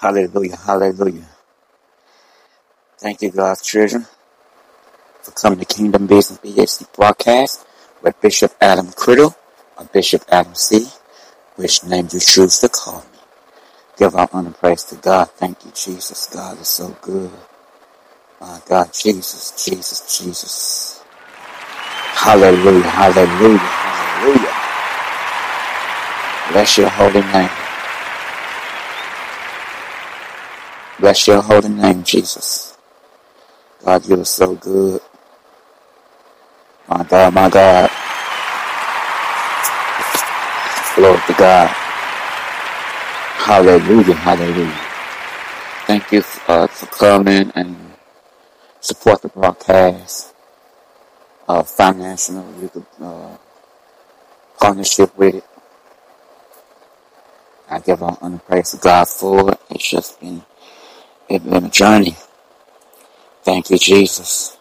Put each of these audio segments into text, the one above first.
Hallelujah, hallelujah. Thank you, God's children, for coming to Kingdom Business BAC broadcast with Bishop Adam Criddle or Bishop Adam C., which name you choose to call me. Give our honor praise to God. Thank you, Jesus. God is so good. My God, Jesus, Jesus, Jesus. Hallelujah, hallelujah, hallelujah. Bless your holy name. Bless your holy name, Jesus. God, you are so good. My God, my God. Glory to God. Hallelujah, hallelujah. Thank you uh, for coming and support the broadcast. Uh, financial, you could, uh, partnership with it. I give all honor praise to God for it. It's just been it's been a journey. Thank you, Jesus.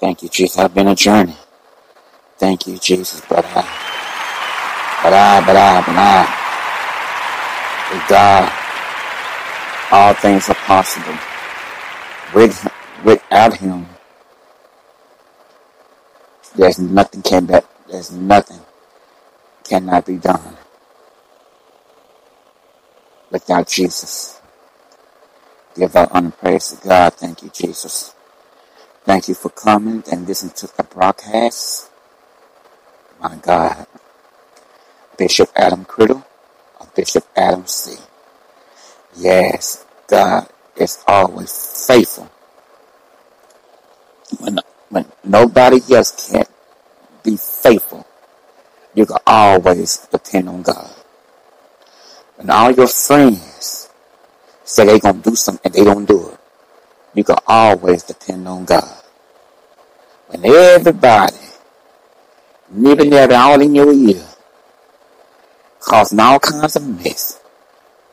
Thank you, Jesus. I've been a journey. Thank you, Jesus. But I, but I, but I, but I, with God, all things are possible. With, without Him, there's nothing can be, there's nothing cannot be done without Jesus. Give our honor praise to God. Thank you, Jesus. Thank you for coming and listening to the broadcast. My God. Bishop Adam Criddle or Bishop Adam C. Yes, God is always faithful. When, when nobody else can be faithful, you can always depend on God. When all your friends say they're going to do something and they don't do it. You can always depend on God. When everybody living there all in your ear, causing all kinds of mess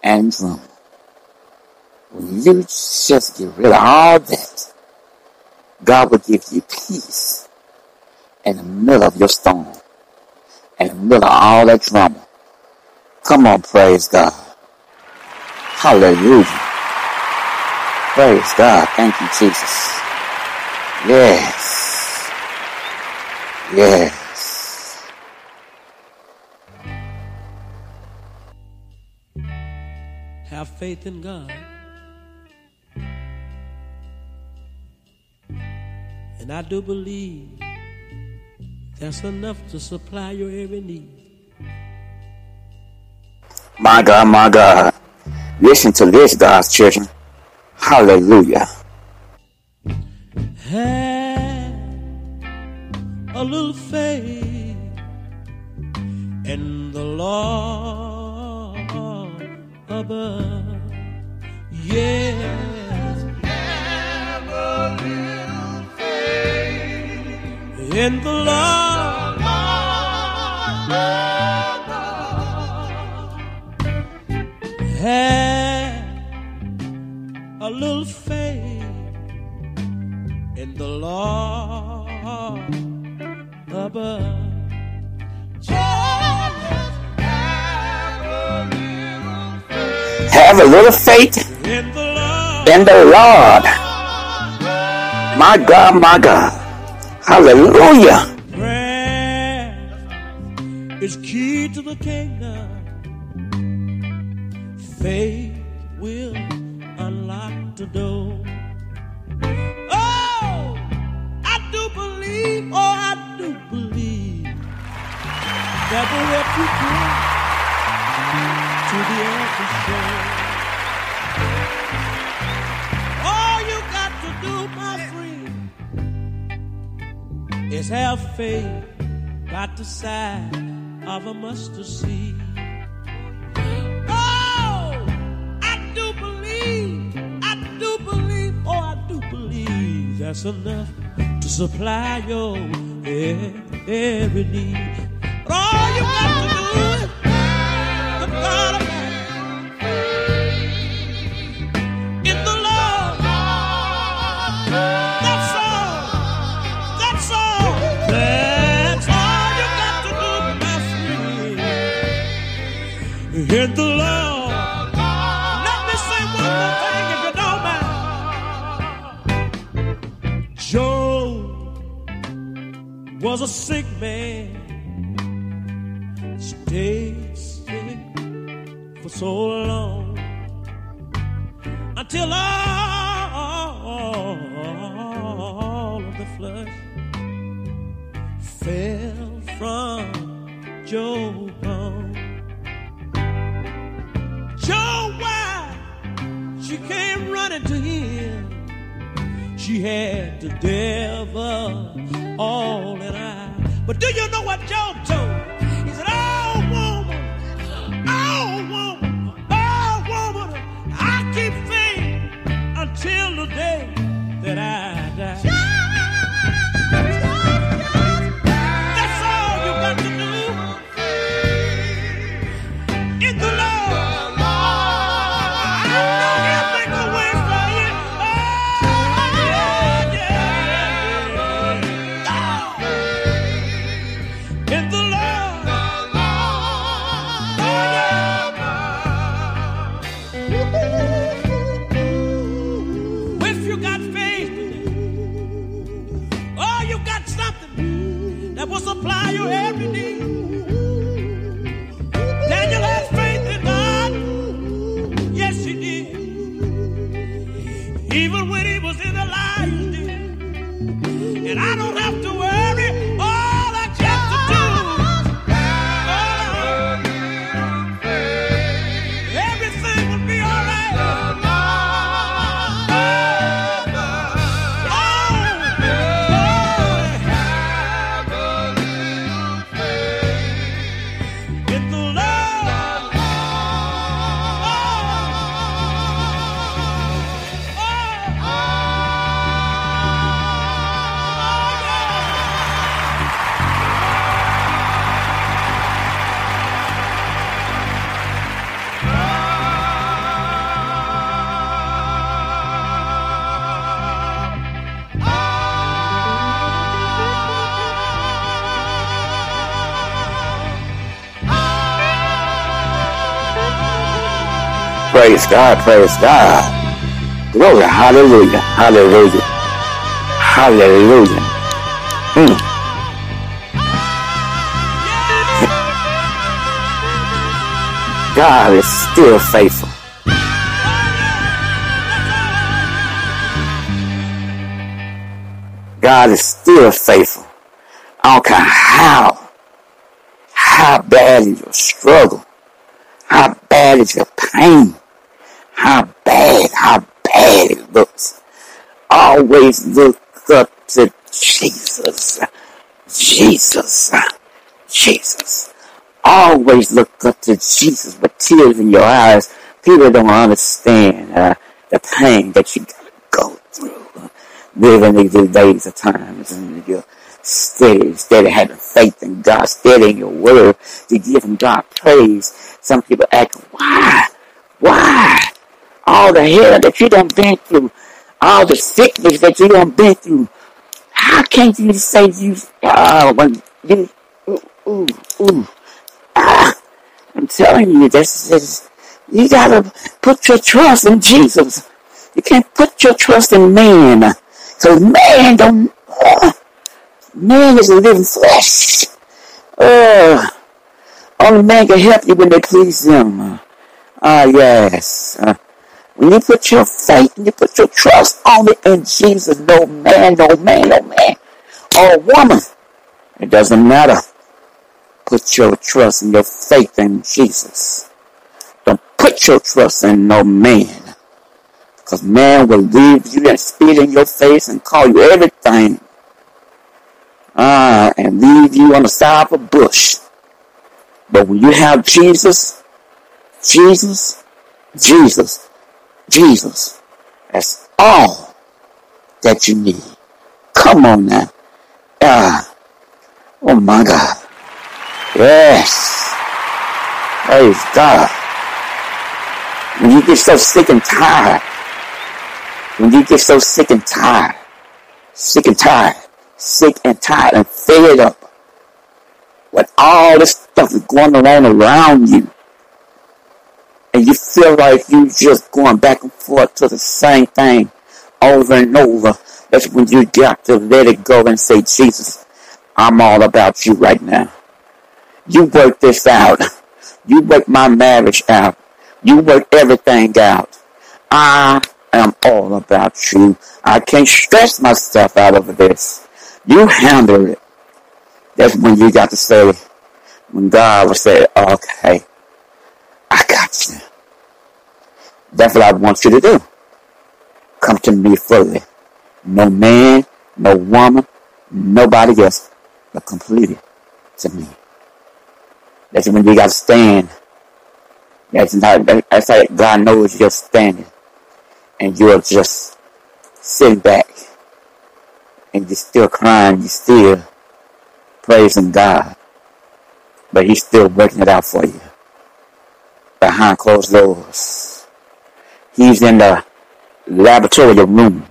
and drama, when you just get rid of all that, God will give you peace in the middle of your storm, in the middle of all that drama. Come on, praise God. Hallelujah. Praise God. Thank you, Jesus. Yes. Yes. Have faith in God. And I do believe that's enough to supply your every need. My God, my God. Listen to this, God's children. Hallelujah. Have a little faith in the Lord above. Yes. Have a little faith in the Lord. Have a little faith in the Lord above. Have a little faith In the Lord. in the Lord. My God, my God. Hallelujah. Prayer is key to the kingdom. Faith will to the altar shore. All you got to do, my friend, is have faith about the size of a mustard seed. Oh, I do believe, I do believe, oh, I do believe that's enough to supply your every need. But all you got to do is the Lord. That's all. That's all. That's all you got to do, my friend. In the Lord. Let me say one more thing if you don't mind. Was a sick man. Sick for so long until all of the flesh fell from Job on. Job, why she came running to him? She had the devil all in eye. But do you know what Job In the Praise God. Praise God. Glory, hallelujah, hallelujah, hallelujah. Mm. God is still faithful. God is still faithful. I don't care how, how bad is your struggle, how bad is your pain, how bad, how bad it looks. Always look up to Jesus. Jesus. Jesus. Always look up to Jesus with tears in your eyes. People don't understand uh, the pain that you gotta go through. Living these days of times and you're steady, steady having faith in God, steady in your word to give him God praise. Some people ask, why? Why? All the hell that you done been through, all the sickness that you done been through. How can't you say you, uh, when you, ooh, ooh, ooh. I'm telling you, this is, you gotta put your trust in Jesus. You can't put your trust in man. So man don't, uh, man is a living flesh. Uh, only man can help you when they please him. Ah, uh, yes. Uh, when you put your faith and you put your trust on it in Jesus, no man, no man, no man, or woman, it doesn't matter. Put your trust and your faith in Jesus. Don't put your trust in no man. Because man will leave you and spit in your face and call you everything. Ah, and leave you on the side of a bush. But when you have Jesus, Jesus, Jesus, Jesus, that's all that you need. Come on now. Ah, oh my God. Yes. Praise God. When you get so sick and tired, when you get so sick and tired, sick and tired, sick and tired and fed up with all this stuff that's going on around you, and you feel like you just going back and forth to the same thing over and over, that's when you got to let it go and say, Jesus, I'm all about you right now. You work this out. You work my marriage out. You work everything out. I am all about you. I can't stress myself out of this. You handle it. That's when you got to say, when God will say, okay, I got you. That's what I want you to do. Come to me fully. No man, no woman, nobody else, but completely to me. That's when you got to stand. That's not, that's how God knows you're standing. And you're just sitting back. And you're still crying. You're still praising God. But He's still working it out for you. Behind closed doors. He's in the laboratory room.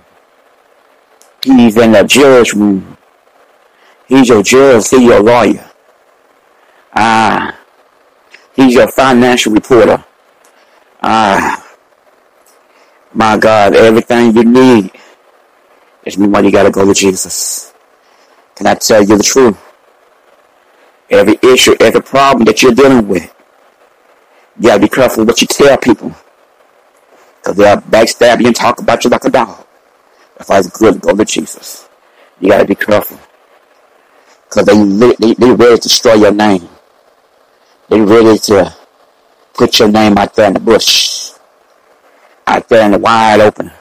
He's in the judge room. He's your judge. He's your lawyer. Ah, he's your financial reporter. Ah, my God, everything you need is when you gotta go to Jesus. Can I tell you the truth? Every issue, every problem that you're dealing with, you gotta be careful what you tell people. Cause they'll backstab you and talk about you like a dog. That's why it's good to go to Jesus. You gotta be careful. Cause they, they, they ready to destroy your name. They ready to put your name out there in the bush, out there in the wide open.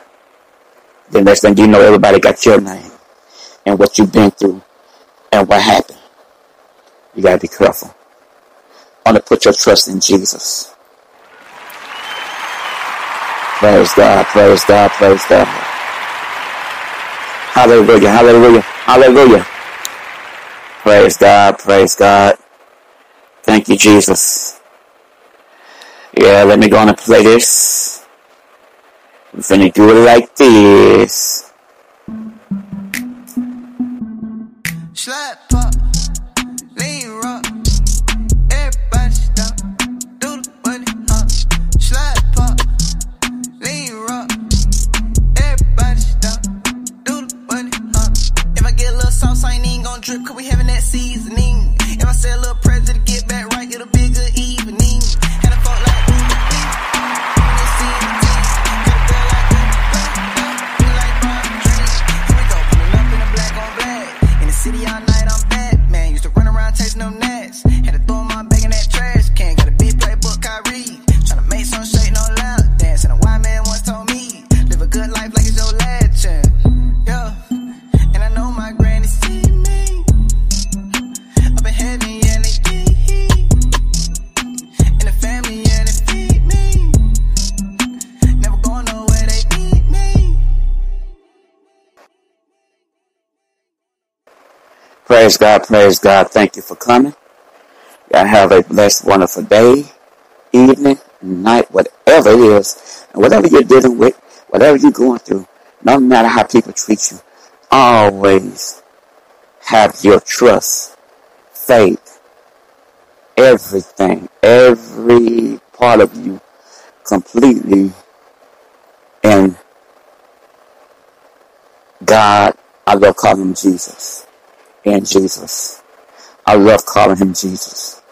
Then next thing you know, everybody got your name and what you've been through and what happened. You gotta be careful. To put your trust in Jesus. Praise God, praise God, praise God. Hallelujah, hallelujah, hallelujah. Praise God, praise God. Thank you, Jesus. Yeah, let me go on and play this. I'm finna do it like this. Slap If I said a little Praise God, praise God. Thank you for coming. Y'all have a blessed, wonderful day, evening, night, whatever it is, and whatever you're dealing with, whatever you're going through, no matter how people treat you, always have your trust, faith, everything, every part of you completely in God. I love calling him Jesus. And Jesus. I love calling him Jesus.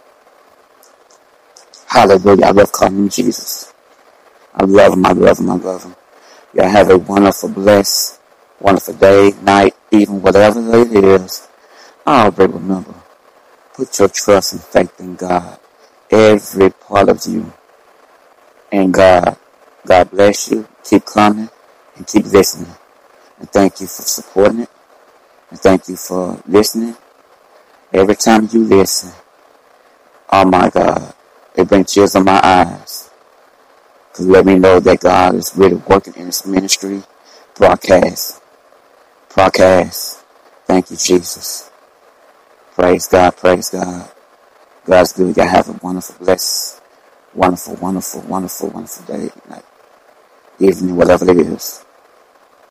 Hallelujah. I love calling him Jesus. I love him. I love him. I love him. Y'all have a wonderful, blessed, wonderful day, night, even whatever it is. Always remember, put your trust and faith in God. Every part of you. And God. God bless you. Keep coming and keep listening. And thank you for supporting it. And thank you for listening. Every time you listen, oh my God, it brings tears on my eyes. Because let me know that God is really working in this ministry. Broadcast. Broadcast. Thank you, Jesus. Praise God, praise God. God's good. Y'all have a wonderful, blessed, wonderful, wonderful, wonderful, wonderful day, night, evening, whatever it is.